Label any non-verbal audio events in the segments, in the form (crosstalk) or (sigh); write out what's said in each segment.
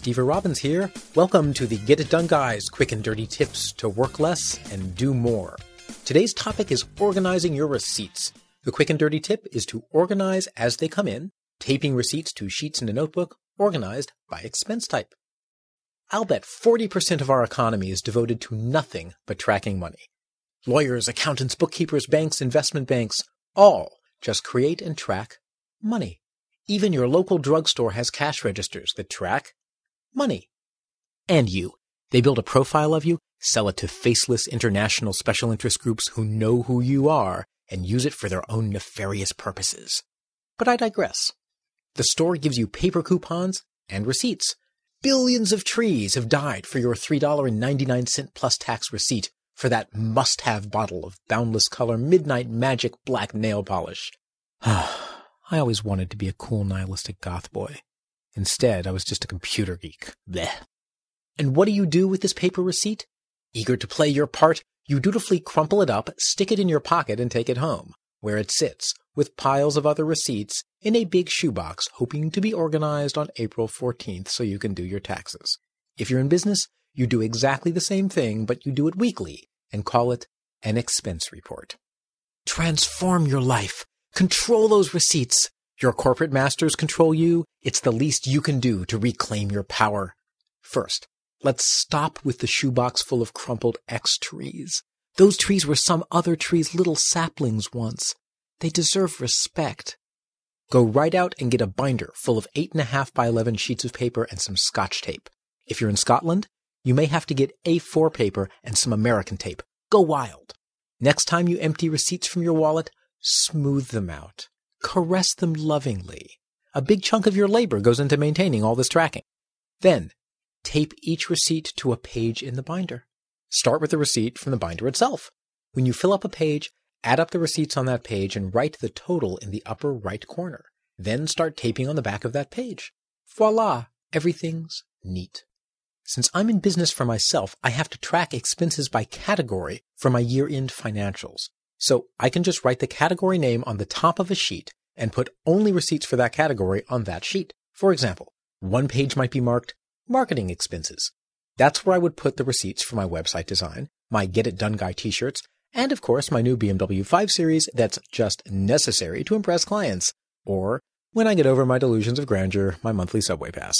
Stever Robbins here. Welcome to the Get It Done Guys quick and dirty tips to work less and do more. Today's topic is organizing your receipts. The quick and dirty tip is to organize as they come in, taping receipts to sheets in a notebook, organized by expense type. I'll bet 40% of our economy is devoted to nothing but tracking money. Lawyers, accountants, bookkeepers, banks, investment banks, all just create and track money. Even your local drugstore has cash registers that track money. And you. They build a profile of you, sell it to faceless international special interest groups who know who you are, and use it for their own nefarious purposes. But I digress. The store gives you paper coupons and receipts. Billions of trees have died for your $3.99 plus tax receipt for that must have bottle of boundless color midnight magic black nail polish. (sighs) I always wanted to be a cool nihilistic goth boy. Instead, I was just a computer geek. Blech. And what do you do with this paper receipt? Eager to play your part, you dutifully crumple it up, stick it in your pocket, and take it home, where it sits, with piles of other receipts, in a big shoebox, hoping to be organized on April 14th so you can do your taxes. If you're in business, you do exactly the same thing, but you do it weekly and call it an expense report. Transform your life. Control those receipts. Your corporate masters control you. It's the least you can do to reclaim your power. First, let's stop with the shoebox full of crumpled X trees. Those trees were some other tree's little saplings once. They deserve respect. Go right out and get a binder full of 8.5 by 11 sheets of paper and some scotch tape. If you're in Scotland, you may have to get A4 paper and some American tape. Go wild. Next time you empty receipts from your wallet, smooth them out. Caress them lovingly. A big chunk of your labor goes into maintaining all this tracking. Then, tape each receipt to a page in the binder. Start with the receipt from the binder itself. When you fill up a page, add up the receipts on that page and write the total in the upper right corner. Then start taping on the back of that page. Voila! Everything's neat. Since I'm in business for myself, I have to track expenses by category for my year-end financials. So I can just write the category name on the top of a sheet and put only receipts for that category on that sheet. For example, one page might be marked marketing expenses. That's where I would put the receipts for my website design, my Get It Done Guy t-shirts, and of course my new BMW 5 Series that's just necessary to impress clients, or when I get over my delusions of grandeur, my monthly subway pass.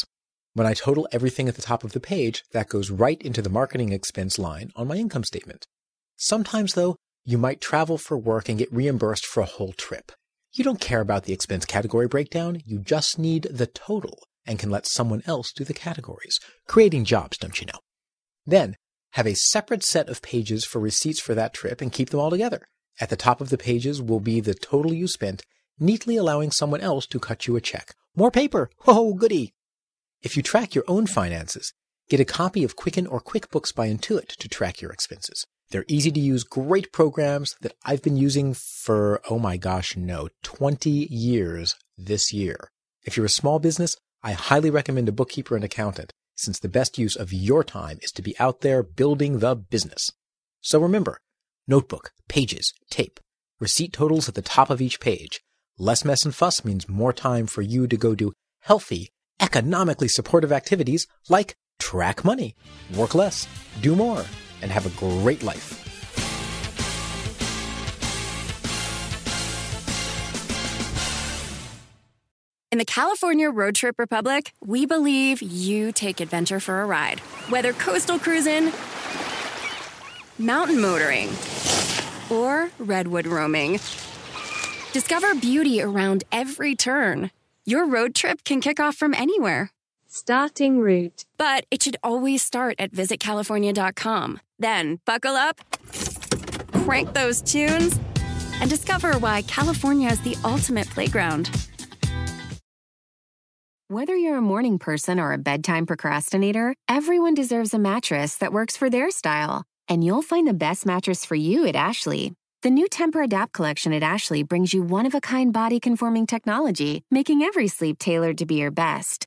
When I total everything at the top of the page, that goes right into the marketing expense line on my income statement. Sometimes though, you might travel for work and get reimbursed for a whole trip. You don't care about the expense category breakdown, you just need the total and can let someone else do the categories, creating jobs, don't you know? Then, have a separate set of pages for receipts for that trip and keep them all together. At the top of the pages will be the total you spent, neatly allowing someone else to cut you a check. More paper! (laughs) Oh, goody! If you track your own finances, get a copy of Quicken or QuickBooks by Intuit to track your expenses. They're easy to use, great programs that I've been using for, oh my gosh, no, 20 years this year. If you're a small business, I highly recommend a bookkeeper and accountant, since the best use of your time is to be out there building the business. So remember, notebook, pages, tape, receipt totals at the top of each page. Less mess and fuss means more time for you to go do healthy, economically supportive activities like track money, work less, do more and have a great life. In the California Road Trip Republic, we believe you take adventure for a ride. Whether coastal cruising, mountain motoring, or redwood roaming, discover beauty around every turn. Your road trip can kick off from anywhere. Starting route. But it should always start at visitcalifornia.com. Then buckle up, crank those tunes, and discover why California is the ultimate playground. Whether you're a morning person or a bedtime procrastinator, everyone deserves a mattress that works for their style. And you'll find the best mattress for you at Ashley. The new Tempur-Adapt collection at Ashley brings you one-of-a-kind body-conforming technology, making every sleep tailored to be your best.